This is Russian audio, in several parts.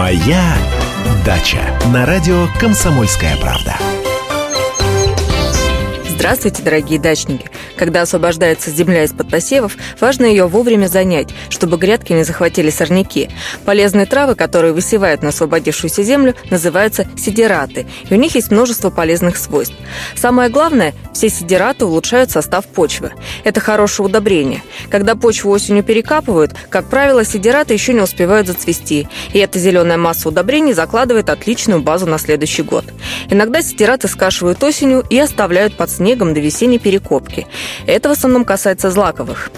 Моя дача на радио Комсомольская правда. Здравствуйте, дорогие дачники! Когда освобождается земля из-под посевов, важно ее вовремя занять, чтобы грядки не захватили сорняки. Полезные травы, которые высевают на освободившуюся землю, называются сидераты, и у них есть множество полезных свойств. Самое главное, все сидераты улучшают состав почвы. Это хорошее удобрение. Когда почву осенью перекапывают, как правило, сидераты еще не успевают зацвести, и эта зеленая масса удобрений закладывает отличную базу на следующий год. Иногда сидераты скашивают осенью и оставляют под снегом до весенней перекопки. Это в основном касается злаковых.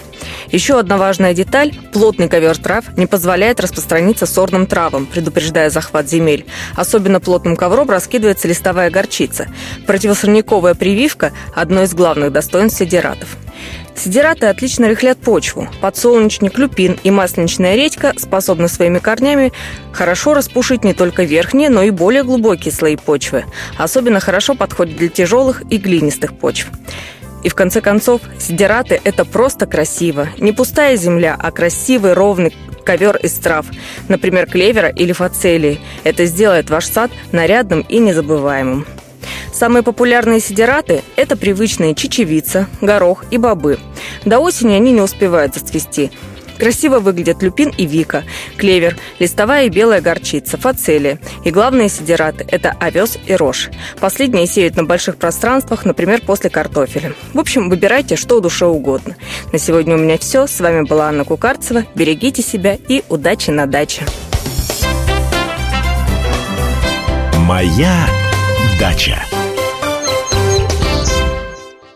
Еще одна важная деталь – плотный ковер трав не позволяет распространиться сорным травам, предупреждая захват земель. Особенно плотным ковром раскидывается листовая горчица. Противосорняковая прививка – одно из главных достоинств сидератов. Сидераты отлично рыхлят почву. Подсолнечник, люпин и масленичная редька способны своими корнями хорошо распушить не только верхние, но и более глубокие слои почвы. Особенно хорошо подходят для тяжелых и глинистых почв. И в конце концов, сидераты – это просто красиво. Не пустая земля, а красивый ровный ковер из трав, например, клевера или фацелии. Это сделает ваш сад нарядным и незабываемым. Самые популярные сидераты – это привычные чечевица, горох и бобы. До осени они не успевают зацвести – Красиво выглядят люпин и вика, клевер, листовая и белая горчица, фацелия. И главные сидераты – это овес и рожь. Последние сеют на больших пространствах, например, после картофеля. В общем, выбирайте, что душе угодно. На сегодня у меня все. С вами была Анна Кукарцева. Берегите себя и удачи на даче. Моя дача.